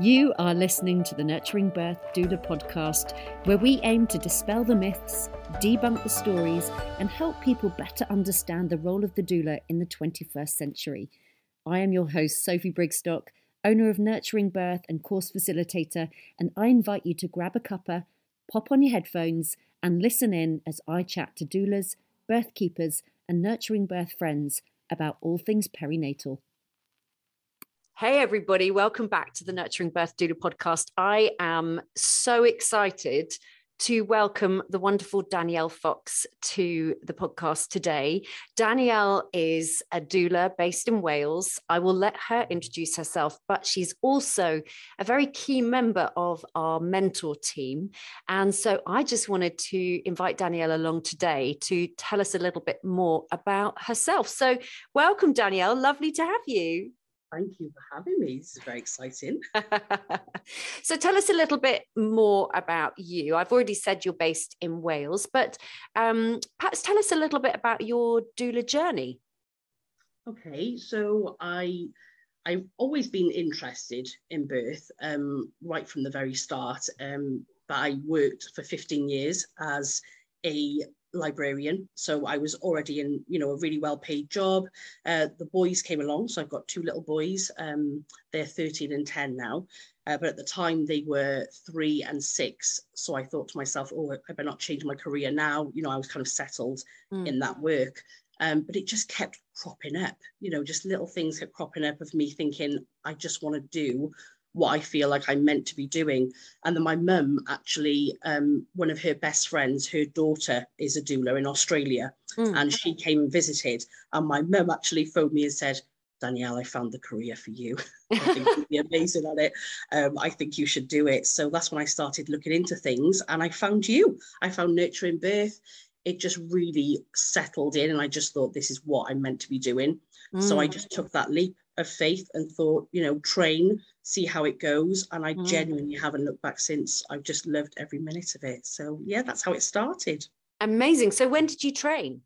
You are listening to the Nurturing Birth Doula podcast, where we aim to dispel the myths, debunk the stories, and help people better understand the role of the doula in the 21st century. I am your host, Sophie Brigstocke, owner of Nurturing Birth and course facilitator, and I invite you to grab a cuppa, pop on your headphones, and listen in as I chat to doulas, birth keepers, and nurturing birth friends about all things perinatal. Hey, everybody, welcome back to the Nurturing Birth Doula podcast. I am so excited to welcome the wonderful Danielle Fox to the podcast today. Danielle is a doula based in Wales. I will let her introduce herself, but she's also a very key member of our mentor team. And so I just wanted to invite Danielle along today to tell us a little bit more about herself. So, welcome, Danielle. Lovely to have you. Thank you for having me. This is very exciting. so, tell us a little bit more about you. I've already said you're based in Wales, but um, perhaps tell us a little bit about your doula journey. Okay, so I I've always been interested in birth um, right from the very start. Um, but I worked for 15 years as a librarian. So I was already in, you know, a really well paid job. Uh, the boys came along. So I've got two little boys. Um, they're 13 and 10 now. Uh, but at the time they were three and six. So I thought to myself, oh, I better not change my career now. You know, I was kind of settled mm. in that work. Um, but it just kept cropping up, you know, just little things kept cropping up of me thinking, I just want to do what I feel like I'm meant to be doing. And then my mum actually, um, one of her best friends, her daughter is a doula in Australia, mm. and she came and visited. And my mum actually phoned me and said, Danielle, I found the career for you. I think you'd be amazing at it. Um, I think you should do it. So that's when I started looking into things and I found you. I found Nurturing Birth. It just really settled in, and I just thought this is what I'm meant to be doing. Mm. So I mm. just took that leap of faith and thought, you know, train, see how it goes. And I mm. genuinely haven't looked back since. I've just loved every minute of it. So yeah, that's how it started. Amazing. So when did you train?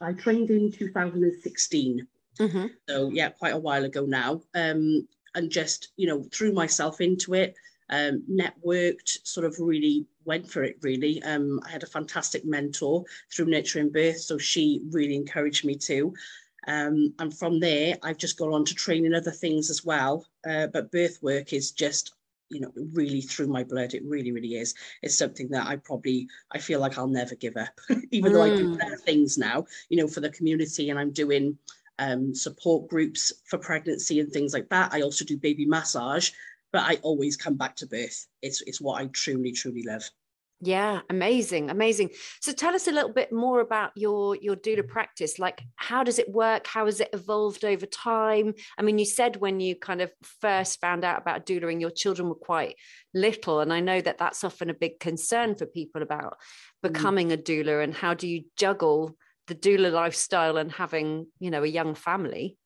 I trained in 2016. Mm-hmm. So yeah, quite a while ago now. Um, and just, you know, threw myself into it, um, networked, sort of really went for it really. Um, I had a fantastic mentor through Nurturing Birth, so she really encouraged me to. Um, and from there, I've just gone on to train in other things as well. Uh, but birth work is just, you know, really through my blood. It really, really is. It's something that I probably, I feel like I'll never give up, even mm. though I do other mm. things now, you know, for the community and I'm doing um, support groups for pregnancy and things like that. I also do baby massage, but I always come back to birth. It's, it's what I truly, truly love. Yeah, amazing, amazing. So tell us a little bit more about your your doula practice. Like, how does it work? How has it evolved over time? I mean, you said when you kind of first found out about doula and your children were quite little, and I know that that's often a big concern for people about mm. becoming mm. a doula and how do you juggle the doula lifestyle and having you know a young family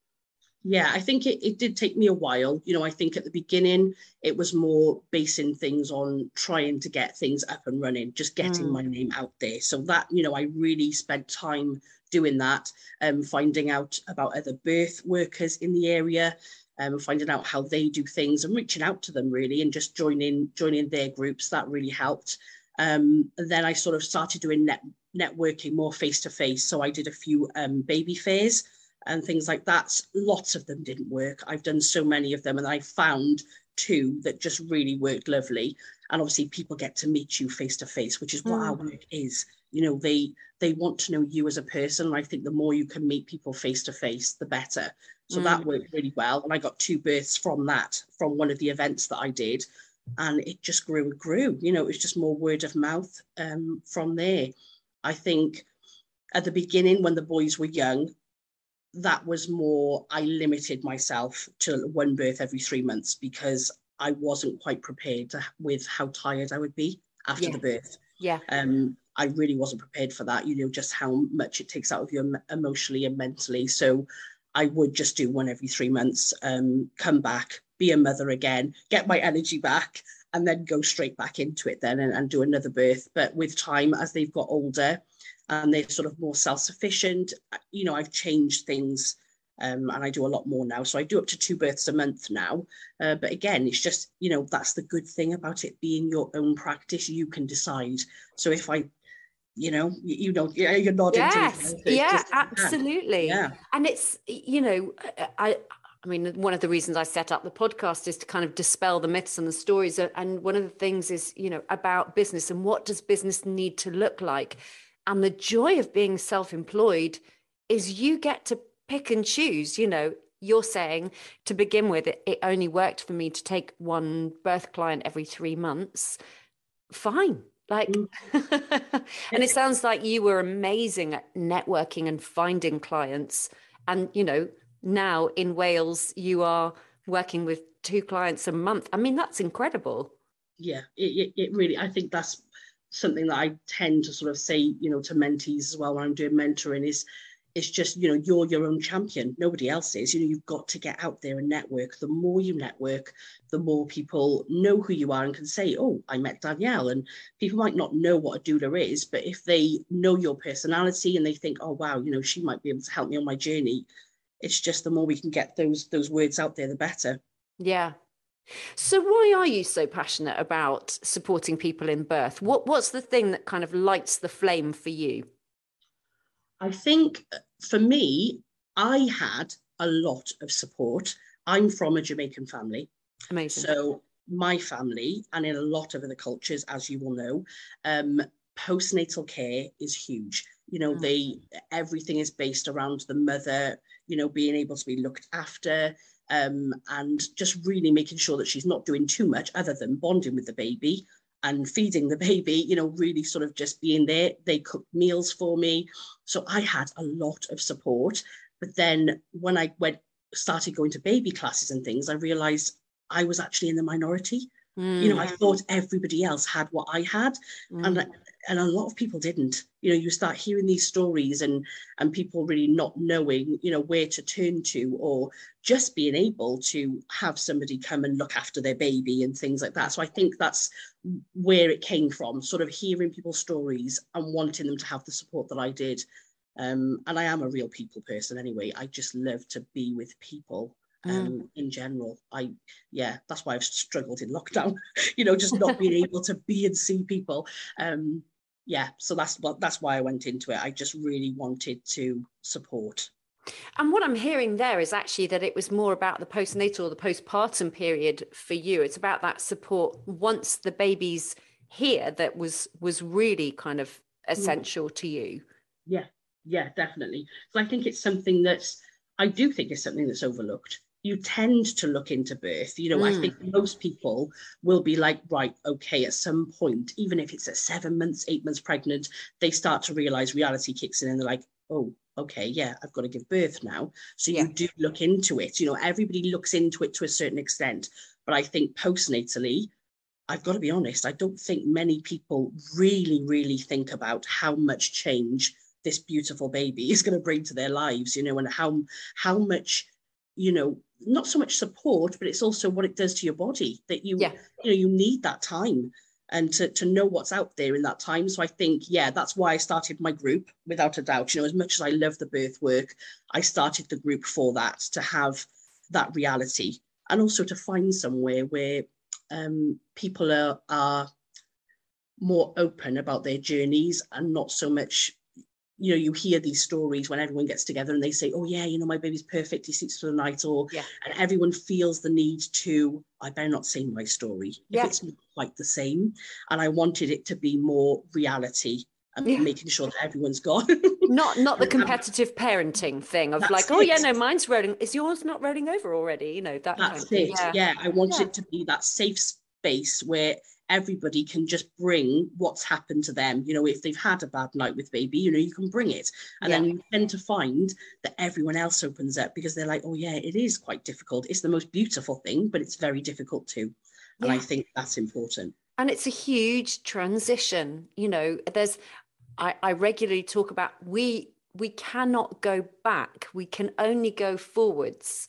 yeah, I think it, it did take me a while. You know, I think at the beginning it was more basing things on trying to get things up and running, just getting mm. my name out there. So that, you know, I really spent time doing that, um, finding out about other birth workers in the area, um, finding out how they do things and reaching out to them really and just joining joining their groups. That really helped. Um, and then I sort of started doing net networking more face to face. So I did a few um, baby fairs and things like that. Lots of them didn't work. I've done so many of them, and I found two that just really worked lovely. And obviously, people get to meet you face to face, which is what mm. our work is. You know, they they want to know you as a person. And I think the more you can meet people face to face, the better. So mm. that worked really well. And I got two births from that, from one of the events that I did. And it just grew and grew. You know, it was just more word of mouth um, from there. I think at the beginning, when the boys were young, that was more, I limited myself to one birth every three months because I wasn't quite prepared to, with how tired I would be after yeah. the birth. Yeah. Um, I really wasn't prepared for that, you know, just how much it takes out of you emotionally and mentally. So I would just do one every three months, um, come back, be a mother again, get my energy back, and then go straight back into it then and, and do another birth. But with time, as they've got older, and they're sort of more self-sufficient. You know, I've changed things Um, and I do a lot more now. So I do up to two births a month now. Uh, but again, it's just, you know, that's the good thing about it being your own practice. You can decide. So if I, you know, you, you know, you're nodding. Yes, yeah, absolutely. Yeah. And it's, you know, I, I mean, one of the reasons I set up the podcast is to kind of dispel the myths and the stories. And one of the things is, you know, about business and what does business need to look like? And the joy of being self employed is you get to pick and choose. You know, you're saying to begin with, it, it only worked for me to take one birth client every three months. Fine. Like, mm. and it sounds like you were amazing at networking and finding clients. And, you know, now in Wales, you are working with two clients a month. I mean, that's incredible. Yeah, it, it, it really, I think that's something that I tend to sort of say, you know, to mentees as well when I'm doing mentoring is it's just you know you're your own champion. Nobody else is. You know you've got to get out there and network. The more you network the more people know who you are and can say oh i met danielle. And people might not know what a doula is but if they know your personality and they think oh wow you know she might be able to help me on my journey it's just the more we can get those those words out there the better. Yeah so why are you so passionate about supporting people in birth what what's the thing that kind of lights the flame for you I think uh, for me, I had a lot of support. I'm from a Jamaican family. Amazing. So my family, and in a lot of other cultures, as you will know, um, postnatal care is huge. You know, mm. they everything is based around the mother, you know, being able to be looked after, um, and just really making sure that she's not doing too much other than bonding with the baby and feeding the baby, you know, really sort of just being there. They cooked meals for me. So I had a lot of support. But then when I went started going to baby classes and things, I realized I was actually in the minority. Mm. You know, I mm. thought everybody else had what I had. Mm. And and a lot of people didn't you know you start hearing these stories and and people really not knowing you know where to turn to or just being able to have somebody come and look after their baby and things like that so i think that's where it came from sort of hearing people's stories and wanting them to have the support that i did um, and i am a real people person anyway i just love to be with people mm. um, mm. in general. I, yeah, that's why I've struggled in lockdown, you know, just not being able to be and see people. Um, yeah, so that's what that's why I went into it. I just really wanted to support. And what I'm hearing there is actually that it was more about the postnatal, or the postpartum period for you. It's about that support once the baby's here that was was really kind of essential mm. to you. Yeah, yeah, definitely. So I think it's something that's I do think it's something that's overlooked you tend to look into birth. You know, mm. I think most people will be like, right, okay, at some point, even if it's at seven months, eight months pregnant, they start to realize reality kicks in and they're like, oh, okay, yeah, I've got to give birth now. So yeah. you do look into it. You know, everybody looks into it to a certain extent. But I think postnatally, I've got to be honest, I don't think many people really, really think about how much change this beautiful baby is going to bring to their lives, you know, and how how much you know not so much support but it's also what it does to your body that you yeah. you know you need that time and to, to know what's out there in that time so i think yeah that's why i started my group without a doubt you know as much as i love the birth work i started the group for that to have that reality and also to find somewhere where um, people are are more open about their journeys and not so much you know, you hear these stories when everyone gets together and they say, "Oh yeah, you know, my baby's perfect. He sleeps for the night," or yeah. and everyone feels the need to. I better not say my story yeah. if it's not quite the same. And I wanted it to be more reality and yeah. making sure that everyone's got not not the um, competitive parenting thing of like, oh yeah, no, mine's rolling. Is yours not rolling over already? You know that. That's it. Yeah. yeah. I wanted it to be that safe space where everybody can just bring what's happened to them. You know, if they've had a bad night with baby, you know, you can bring it. And yeah. then you tend to find that everyone else opens up because they're like, oh, yeah, it is quite difficult. It's the most beautiful thing, but it's very difficult too. And yeah. I think that's important. And it's a huge transition. You know, there's, I, I regularly talk about we we cannot go back. We can only go forwards.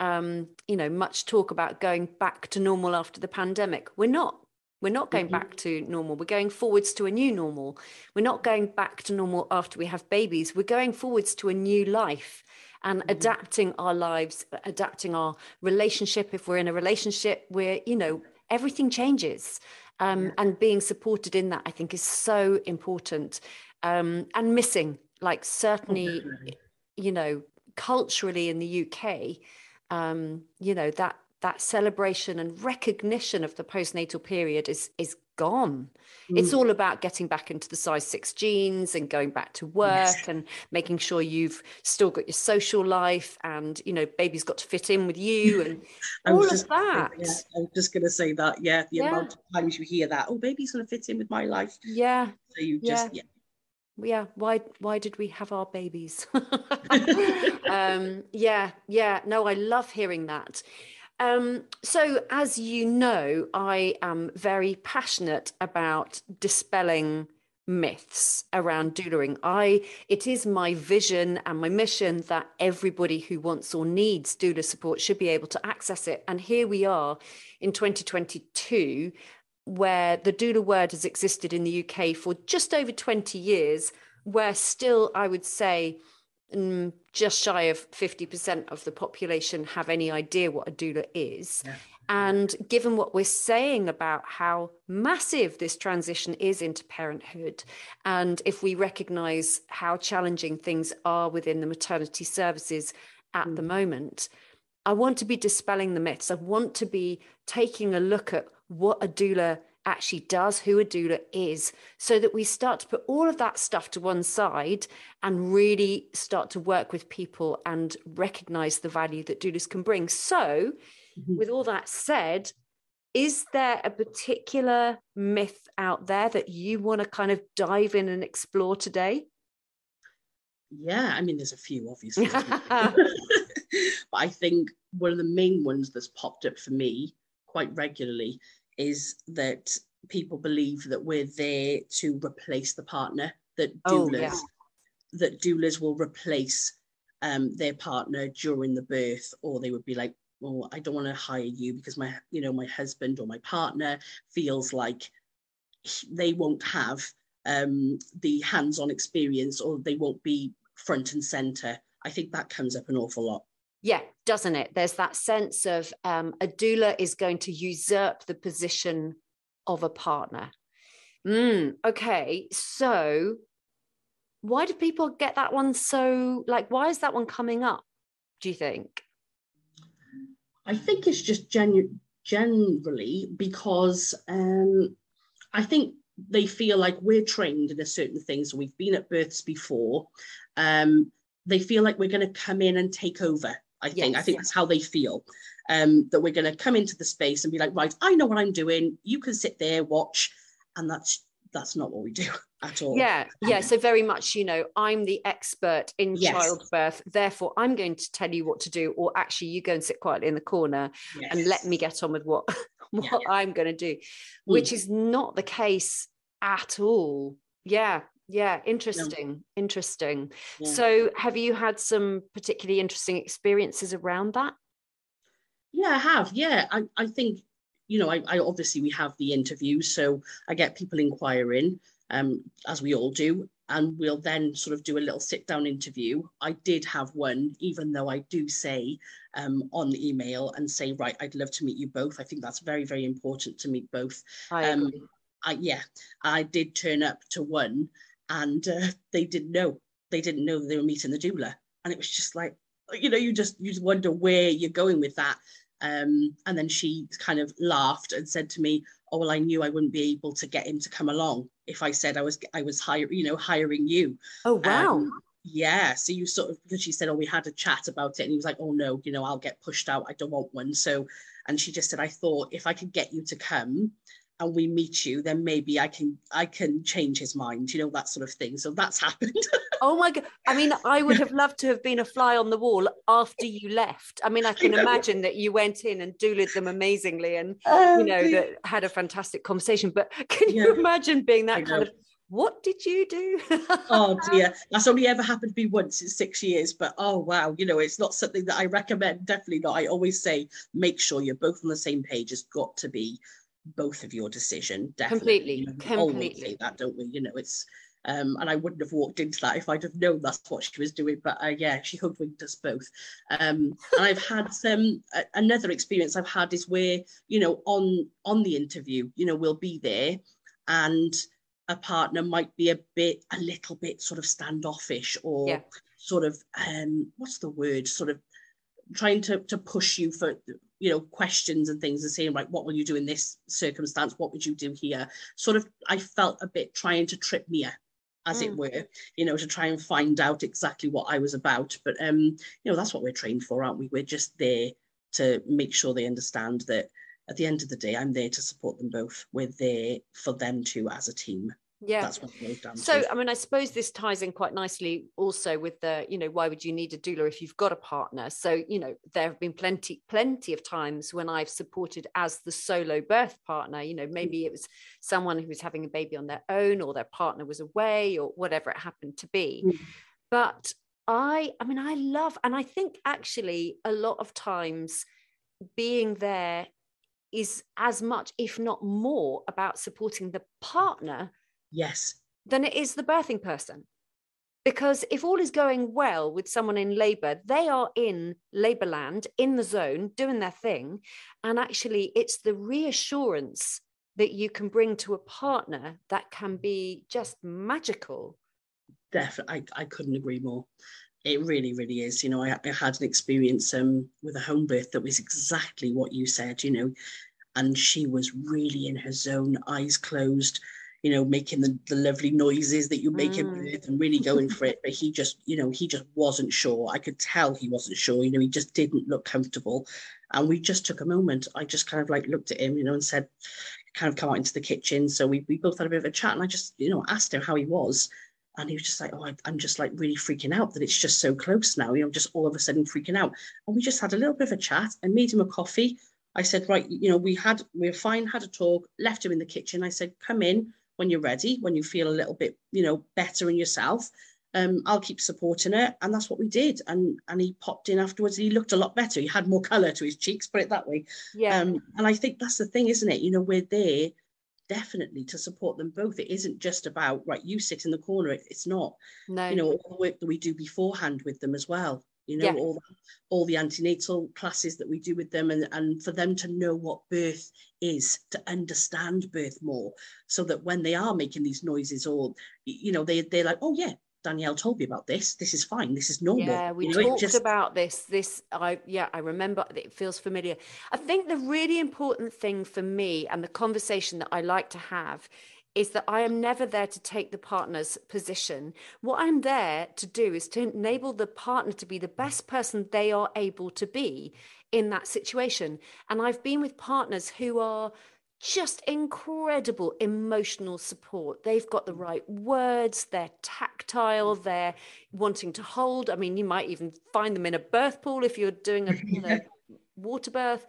Um, you know, much talk about going back to normal after the pandemic. We're not. We're not going mm-hmm. back to normal. We're going forwards to a new normal. We're not going back to normal after we have babies. We're going forwards to a new life. and mm-hmm. adapting our lives, adapting our relationship. If we're in a relationship, we're, you know, everything changes. Um, yeah. And being supported in that, I think, is so important. Um, and missing, like, certainly, oh, you know, culturally in the UK, um, you know, that that celebration and recognition of the postnatal period is is gone. Mm. It's all about getting back into the size six jeans and going back to work yes. and making sure you've still got your social life and you know baby's got to fit in with you and all of that. yeah, I'm just gonna say that. Yeah, the yeah. amount of times you hear that, oh, baby's gonna fit in with my life. Yeah. So you just yeah. yeah yeah why why did we have our babies um yeah yeah no i love hearing that um, so, as you know, I am very passionate about dispelling myths around doulaing. I it is my vision and my mission that everybody who wants or needs doula support should be able to access it. And here we are in 2022, where the doula word has existed in the UK for just over 20 years, where still I would say mm, just shy of 50% of the population have any idea what a doula is. Yeah. And given what we're saying about how massive this transition is into parenthood, and if we recognize how challenging things are within the maternity services at mm. the moment, I want to be dispelling the myths. I want to be taking a look at what a doula actually does, who a doula is, so that we start to put all of that stuff to one side and really start to work with people and recognize the value that doulas can bring. So, mm-hmm. with all that said, is there a particular myth out there that you want to kind of dive in and explore today? Yeah, I mean, there's a few, obviously. but I think one of the main ones that's popped up for me quite regularly is that people believe that we're there to replace the partner, that doulas, oh, yeah. that doulas will replace um, their partner during the birth, or they would be like, well, I don't want to hire you because my, you know, my husband or my partner feels like they won't have um, the hands-on experience or they won't be front and center. I think that comes up an awful lot. Yeah, doesn't it? There's that sense of um, a doula is going to usurp the position of a partner. Mm, okay, so why do people get that one so like? Why is that one coming up? Do you think? I think it's just genu- generally because um, I think they feel like we're trained in a certain thing. So we've been at births before. Um, they feel like we're going to come in and take over I think. Yes, I think that's how they feel. Um, that we're going to come into the space and be like, right, I know what I'm doing. You can sit there, watch, and that's that's not what we do at all. Yeah, yeah. So very much, you know, I'm the expert in yes. childbirth. Therefore, I'm going to tell you what to do, or actually, you go and sit quietly in the corner yes. and let me get on with what what yeah, yeah. I'm going to do, which mm. is not the case at all. Yeah, yeah interesting yeah. interesting yeah. so have you had some particularly interesting experiences around that yeah i have yeah i, I think you know I, I obviously we have the interviews so i get people inquiring um, as we all do and we'll then sort of do a little sit down interview i did have one even though i do say um, on the email and say right i'd love to meet you both i think that's very very important to meet both I um, agree. I, yeah i did turn up to one and uh, they didn't know. They didn't know they were meeting the doula and it was just like you know you just you just wonder where you're going with that. Um, and then she kind of laughed and said to me oh well i knew i wouldn't be able to get him to come along if i said i was i was hiring you know hiring you. Oh wow. um, yeah. So you sort of because she said oh we had a chat about it. And he was like oh no you know i'll get pushed out. I don't want one. So and she just said i thought if i could get you to come and we meet you, then maybe I can I can change his mind, you know, that sort of thing. So that's happened. oh my god. I mean, I would have loved to have been a fly on the wall after you left. I mean, I can imagine that you went in and doulaed them amazingly and you oh, know that had a fantastic conversation. But can you yeah. imagine being that kind of what did you do? oh dear, that's only ever happened to me once in six years. But oh wow, you know, it's not something that I recommend. Definitely not. I always say make sure you're both on the same page. It's got to be both of your decision. Definitely. Completely. You know, completely. say that, don't we? You know, it's Um, and I wouldn't have walked into that if I'd have known that's what she was doing. But uh, yeah, she hoodwinked us both. Um, and I've had some uh, another experience I've had is where you know on on the interview, you know, we'll be there, and a partner might be a bit a little bit sort of standoffish or yeah. sort of um, what's the word sort of trying to to push you for you know questions and things and saying like what will you do in this circumstance what would you do here sort of i felt a bit trying to trip me up as mm. it were, you know, to try and find out exactly what I was about. But um, you know, that's what we're trained for, aren't we? We're just there to make sure they understand that at the end of the day, I'm there to support them both. We're there for them too as a team yeah that's what it down so to. i mean i suppose this ties in quite nicely also with the you know why would you need a doula if you've got a partner so you know there have been plenty plenty of times when i've supported as the solo birth partner you know maybe it was someone who was having a baby on their own or their partner was away or whatever it happened to be mm. but i i mean i love and i think actually a lot of times being there is as much if not more about supporting the partner Yes. Than it is the birthing person. Because if all is going well with someone in labor, they are in labor land, in the zone, doing their thing. And actually, it's the reassurance that you can bring to a partner that can be just magical. Definitely, I, I couldn't agree more. It really, really is. You know, I, I had an experience um, with a home birth that was exactly what you said, you know, and she was really in her zone, eyes closed you know, making the, the lovely noises that you make mm. him with and really going for it. But he just, you know, he just wasn't sure. I could tell he wasn't sure. You know, he just didn't look comfortable. And we just took a moment. I just kind of like looked at him, you know, and said, kind of come out into the kitchen. So we, we both had a bit of a chat and I just, you know, asked him how he was. And he was just like, oh, I, am just like really freaking out that it's just so close now. You know, just all of a sudden freaking out. And we just had a little bit of a chat and made him a coffee. I said, right, you know, we had, we were fine, had a talk, left him in the kitchen. I said, come in, when you're ready, when you feel a little bit, you know, better in yourself. Um, I'll keep supporting it. And that's what we did. And and he popped in afterwards. he looked a lot better. He had more colour to his cheeks, put it that way. Yeah. Um, and I think that's the thing, isn't it? You know, we're there definitely to support them both. It isn't just about, right, you sit in the corner. it's not. No. You know, all the work that we do beforehand with them as well you know yeah. all all the antenatal classes that we do with them and and for them to know what birth is to understand birth more so that when they are making these noises or you know they they're like oh yeah Danielle told me about this. This is fine. This is normal. Yeah, we you know, talked just... about this. This, I yeah, I remember. It feels familiar. I think the really important thing for me and the conversation that I like to have is that I am never there to take the partner's position. What I'm there to do is to enable the partner to be the best person they are able to be in that situation. And I've been with partners who are just incredible emotional support. They've got the right words, they're tactile, they're wanting to hold. I mean, you might even find them in a birth pool if you're doing a you know, water birth.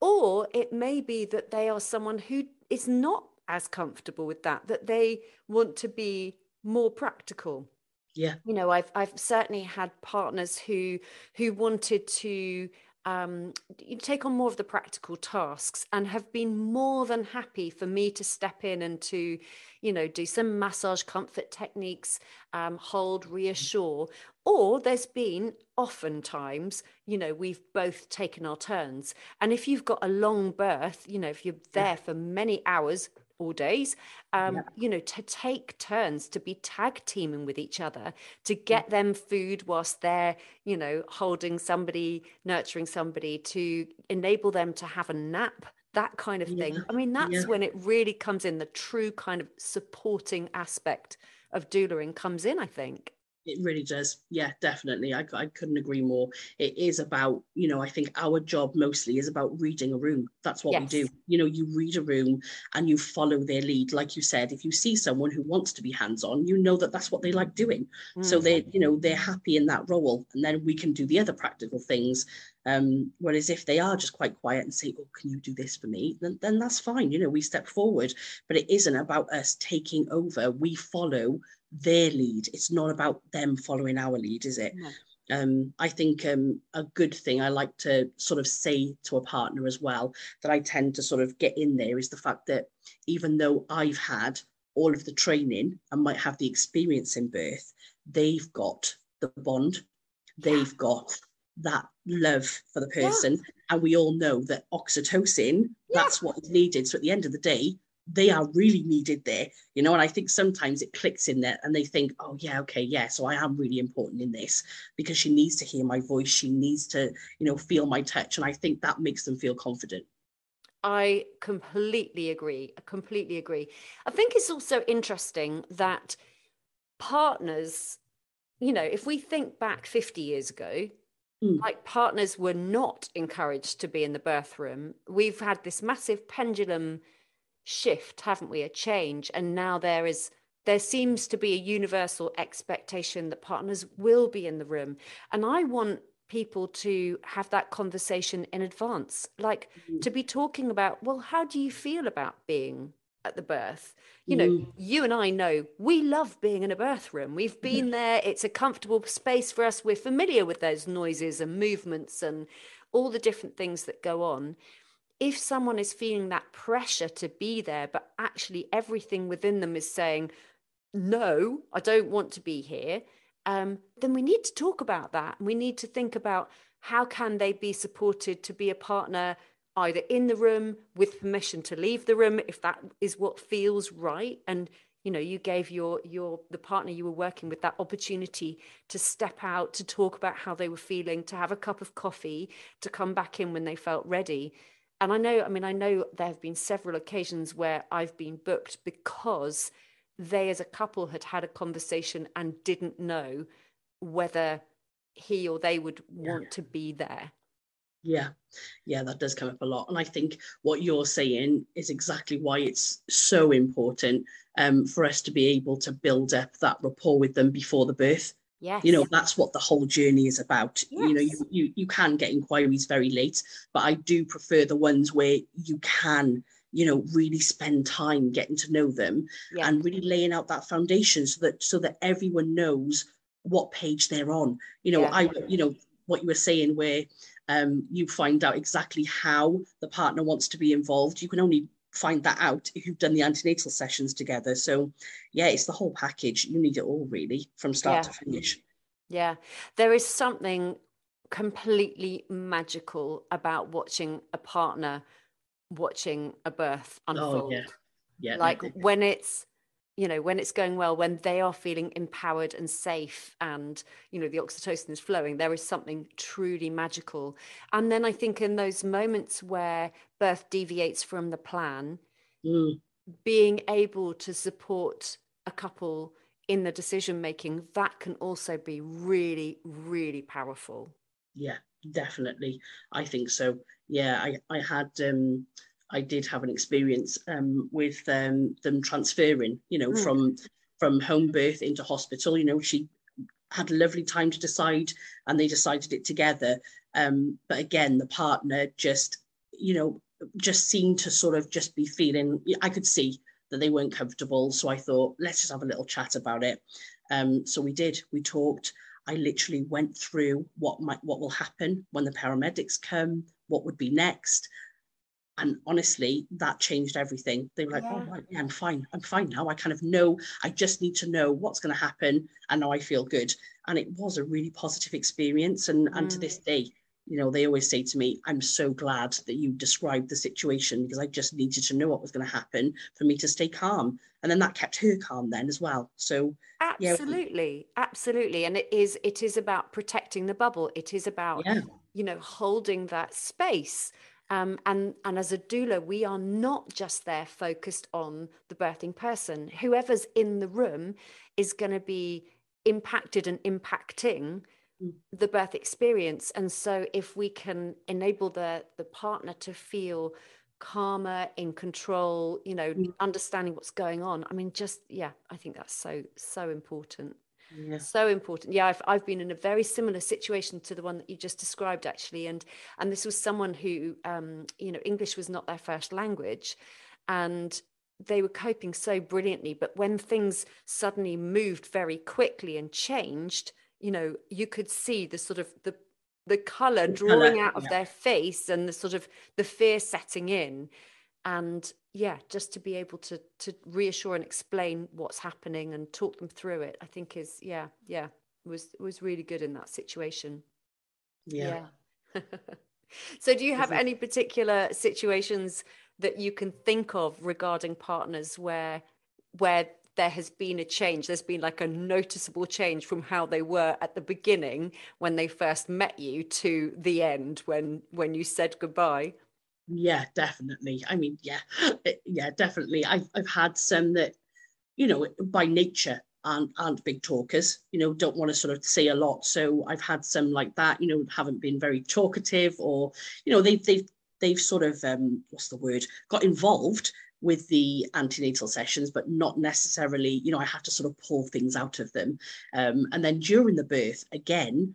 Or it may be that they are someone who is not as comfortable with that that they want to be more practical yeah you know i've i've certainly had partners who who wanted to um, take on more of the practical tasks and have been more than happy for me to step in and to, you know, do some massage comfort techniques, um, hold, reassure. Or there's been oftentimes, you know, we've both taken our turns. And if you've got a long birth, you know, if you're there for many hours, all days um, yeah. you know to take turns to be tag teaming with each other to get yeah. them food whilst they're you know holding somebody nurturing somebody to enable them to have a nap that kind of thing yeah. i mean that's when it really comes in the true kind of supporting aspect of doulaing comes in i think it really does. Yeah, definitely. I, I couldn't agree more. It is about, you know, I think our job mostly is about reading a room. That's what yes. we do. You know, you read a room and you follow their lead. Like you said, if you see someone who wants to be hands on, you know that that's what they like doing. Mm. So they, you know, they're happy in that role. And then we can do the other practical things. Um, whereas if they are just quite quiet and say, Oh, can you do this for me? Then, then that's fine. You know, we step forward, but it isn't about us taking over. We follow their lead. It's not about them following our lead, is it? No. Um, I think um, a good thing I like to sort of say to a partner as well that I tend to sort of get in there is the fact that even though I've had all of the training and might have the experience in birth, they've got the bond, they've got that love for the person. Yeah. And we all know that oxytocin, yeah. that's what is needed. So at the end of the day, they are really needed there, you know. And I think sometimes it clicks in there and they think, oh, yeah, okay, yeah, so I am really important in this because she needs to hear my voice. She needs to, you know, feel my touch. And I think that makes them feel confident. I completely agree. I completely agree. I think it's also interesting that partners, you know, if we think back 50 years ago, mm. like partners were not encouraged to be in the birth room. We've had this massive pendulum shift, haven't we? A change. And now there is there seems to be a universal expectation that partners will be in the room. And I want people to have that conversation in advance like mm-hmm. to be talking about well how do you feel about being at the birth you know mm. you and i know we love being in a birth room we've been yeah. there it's a comfortable space for us we're familiar with those noises and movements and all the different things that go on if someone is feeling that pressure to be there but actually everything within them is saying no i don't want to be here um, then we need to talk about that. We need to think about how can they be supported to be a partner either in the room with permission to leave the room if that is what feels right and you know you gave your your the partner you were working with that opportunity to step out to talk about how they were feeling to have a cup of coffee to come back in when they felt ready and i know i mean i know there have been several occasions where i've been booked because they as a couple had had a conversation and didn't know whether he or they would want yeah. to be there. Yeah, yeah, that does come up a lot. And I think what you're saying is exactly why it's so important um, for us to be able to build up that rapport with them before the birth. Yes. You know, that's what the whole journey is about. Yes. You know, you, you you can get inquiries very late, but I do prefer the ones where you can you know really spend time getting to know them yeah. and really laying out that foundation so that so that everyone knows what page they're on you know yeah. i you know what you were saying where um, you find out exactly how the partner wants to be involved you can only find that out if you've done the antenatal sessions together so yeah it's the whole package you need it all really from start yeah. to finish yeah there is something completely magical about watching a partner watching a birth unfold. Oh, yeah. Yeah. Like when it's you know when it's going well when they are feeling empowered and safe and you know the oxytocin is flowing there is something truly magical. And then i think in those moments where birth deviates from the plan mm. being able to support a couple in the decision making that can also be really really powerful. Yeah definitely. I think so. Yeah i i had um i did have an experience um with um them transferring you know mm. from from home birth into hospital. You know she had a lovely time to decide and they decided it together. Um but again the partner just you know just seemed to sort of just be feeling i could see that they weren't comfortable. So i thought let's just have a little chat about it. Um so we did. We talked. I literally went through what might what will happen when the paramedics come, what would be next. And honestly, that changed everything. They were like, oh, yeah. oh, right, yeah, I'm fine. I'm fine now. I kind of know, I just need to know what's going to happen. And now I feel good. And it was a really positive experience. And, mm. and to this mm. day, you know, they always say to me, I'm so glad that you described the situation because I just needed to know what was going to happen for me to stay calm. And then that kept her calm then as well. So absolutely, yeah. absolutely. And it is it is about protecting the bubble. It is about, yeah. you know, holding that space. Um, and and as a doula, we are not just there focused on the birthing person. Whoever's in the room is going to be impacted and impacting the birth experience and so if we can enable the the partner to feel calmer in control you know mm. understanding what's going on i mean just yeah i think that's so so important yeah. so important yeah I've, I've been in a very similar situation to the one that you just described actually and and this was someone who um you know english was not their first language and they were coping so brilliantly but when things suddenly moved very quickly and changed you know you could see the sort of the the color drawing color, out of yeah. their face and the sort of the fear setting in and yeah just to be able to to reassure and explain what's happening and talk them through it i think is yeah yeah was was really good in that situation. Yeah, yeah. so do you have any particular situations that you can think of regarding partners where where there has been a change there's been like a noticeable change from how they were at the beginning when they first met you to the end when when you said goodbye yeah definitely. I mean yeah yeah definitely. I've, I've had some that you know by nature aren't, aren't big talkers you know don't want to sort of say a lot. So i've had some like that you know haven't been very talkative or you know they've they've they've sort of um what's the word? Got involved with the antenatal sessions but not necessarily you know i had to sort of pull things out of them. Um, and then during the birth again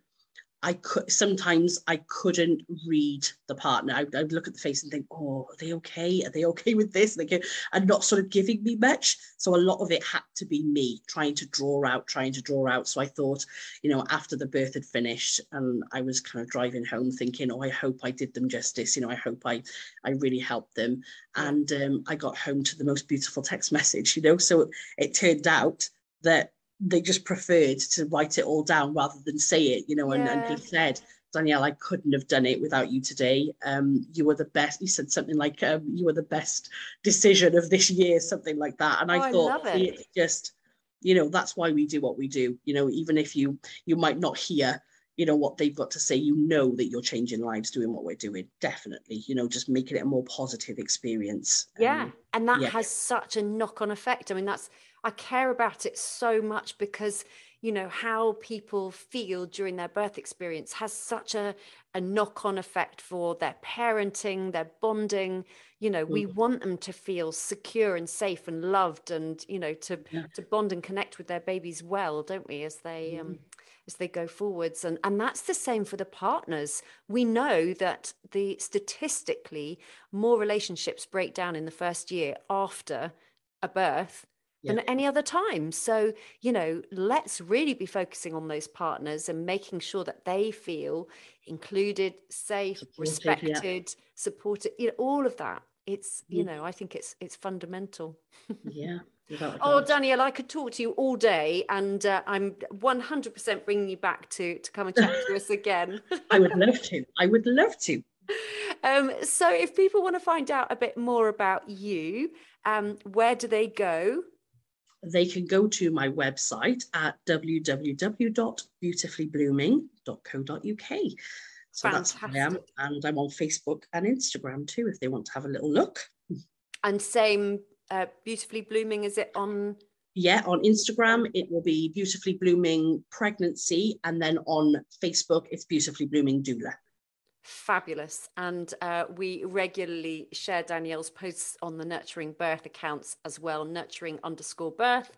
I could sometimes I couldn't read the partner. I, would look at the face and think, "Oh, are they okay? Are they okay with this?" And, and not sort of giving me much. So a lot of it had to be me trying to draw out, trying to draw out. So I thought, you know, after the birth had finished, and I was kind of driving home, thinking, "Oh, I hope I did them justice. You know, I hope I, I really helped them." And um, I got home to the most beautiful text message. You know, so it turned out that they just preferred to write it all down rather than say it, you know, and, yeah. and he said, Danielle, I couldn't have done it without you today. Um, you were the best. He said something like, um, you were the best decision of this year, something like that. And I oh, thought I it. just, you know, that's why we do what we do. You know, even if you you might not hear, you know, what they've got to say, you know that you're changing lives doing what we're doing. Definitely, you know, just making it a more positive experience. Yeah. Um, and that yeah. has such a knock-on effect. I mean, that's I care about it so much because you know how people feel during their birth experience has such a, a knock-on effect for their parenting their bonding you know mm. we want them to feel secure and safe and loved and you know to yeah. to bond and connect with their babies well don't we as they mm. um as they go forwards and and that's the same for the partners we know that the statistically more relationships break down in the first year after a birth yeah. than any other time. So, you know, let's really be focusing on those partners and making sure that they feel included, safe, supported, respected, yeah. supported, you know, all of that. It's, you know, I think it's it's fundamental. yeah. Oh, Danielle, I could talk to you all day, and uh, I'm 100% bringing you back to to come and chat to us again. I would love to. I would love to. Um, so, if people want to find out a bit more about you, um, where do they go? They can go to my website at www.beautifullyblooming.co.uk. So Fantastic. that's who I am. And I'm on Facebook and Instagram too, if they want to have a little look. And same, uh, Beautifully Blooming, is it on? Yeah, on Instagram, it will be Beautifully Blooming Pregnancy. And then on Facebook, it's Beautifully Blooming Doula fabulous. And uh, we regularly share Danielle's posts on the Nurturing Birth accounts as well, nurturing underscore birth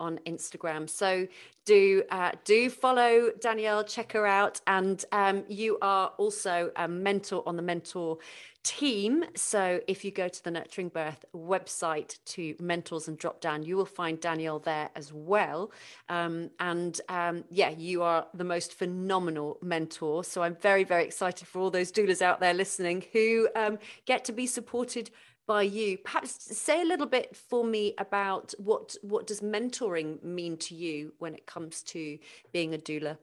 on Instagram. So do uh, do follow Danielle, check her out, and um, you are also a mentor on the mentor team. So if you go to the Nurturing Birth website to mentors and drop down, you will find Danielle there as well. Um, and um, yeah, you are the most phenomenal mentor. So I'm very, very excited for all those doulas out there listening who um, get to be supported by you. Perhaps say a little bit for me about what what does mentoring mean to you when it comes to being a doula?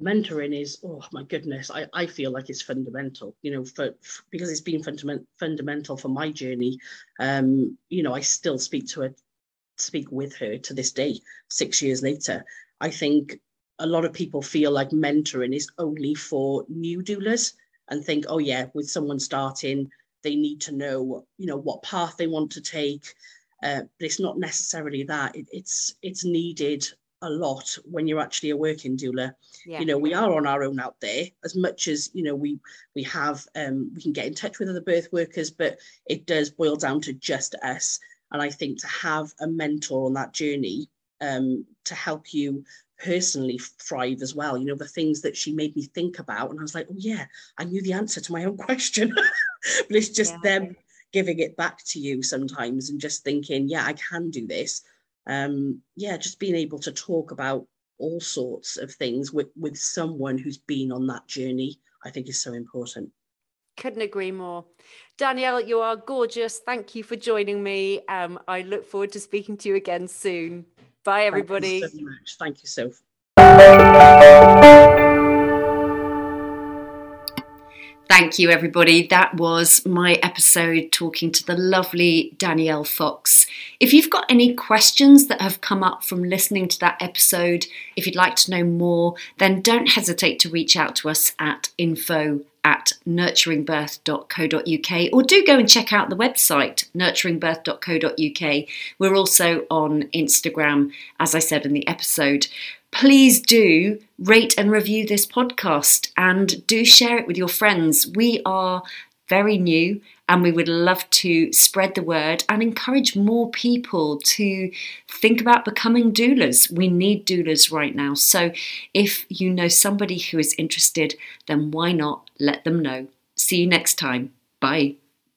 Mentoring is oh my goodness I, I feel like it's fundamental you know for, for because it's been fundament, fundamental for my journey. Um you know I still speak to her speak with her to this day six years later. I think a lot of people feel like mentoring is only for new doulas and think oh yeah with someone starting they need to know you know what path they want to take uh, but it's not necessarily that it, it's it's needed a lot when you're actually a working doula. Yeah. You know, we are on our own out there as much as, you know, we we have um we can get in touch with other birth workers, but it does boil down to just us. And I think to have a mentor on that journey um to help you personally thrive as well. You know, the things that she made me think about. And I was like, oh yeah, I knew the answer to my own question. but it's just yeah. them giving it back to you sometimes and just thinking, yeah, I can do this um, yeah, just being able to talk about all sorts of things with, with someone who's been on that journey, I think is so important. Couldn't agree more. Danielle, you are gorgeous. Thank you for joining me. Um, I look forward to speaking to you again soon. Bye, everybody. Thank you so much. Thank you, Soph. Thank you, everybody. That was my episode talking to the lovely Danielle Fox. If you've got any questions that have come up from listening to that episode, if you'd like to know more, then don't hesitate to reach out to us at info at nurturingbirth.co.uk or do go and check out the website nurturingbirth.co.uk. We're also on Instagram, as I said in the episode please do rate and review this podcast and do share it with your friends. We are very new and we would love to spread the word and encourage more people to think about becoming doulas. We need doulas right now. So if you know somebody who is interested, then why not let them know? See you next time. Bye.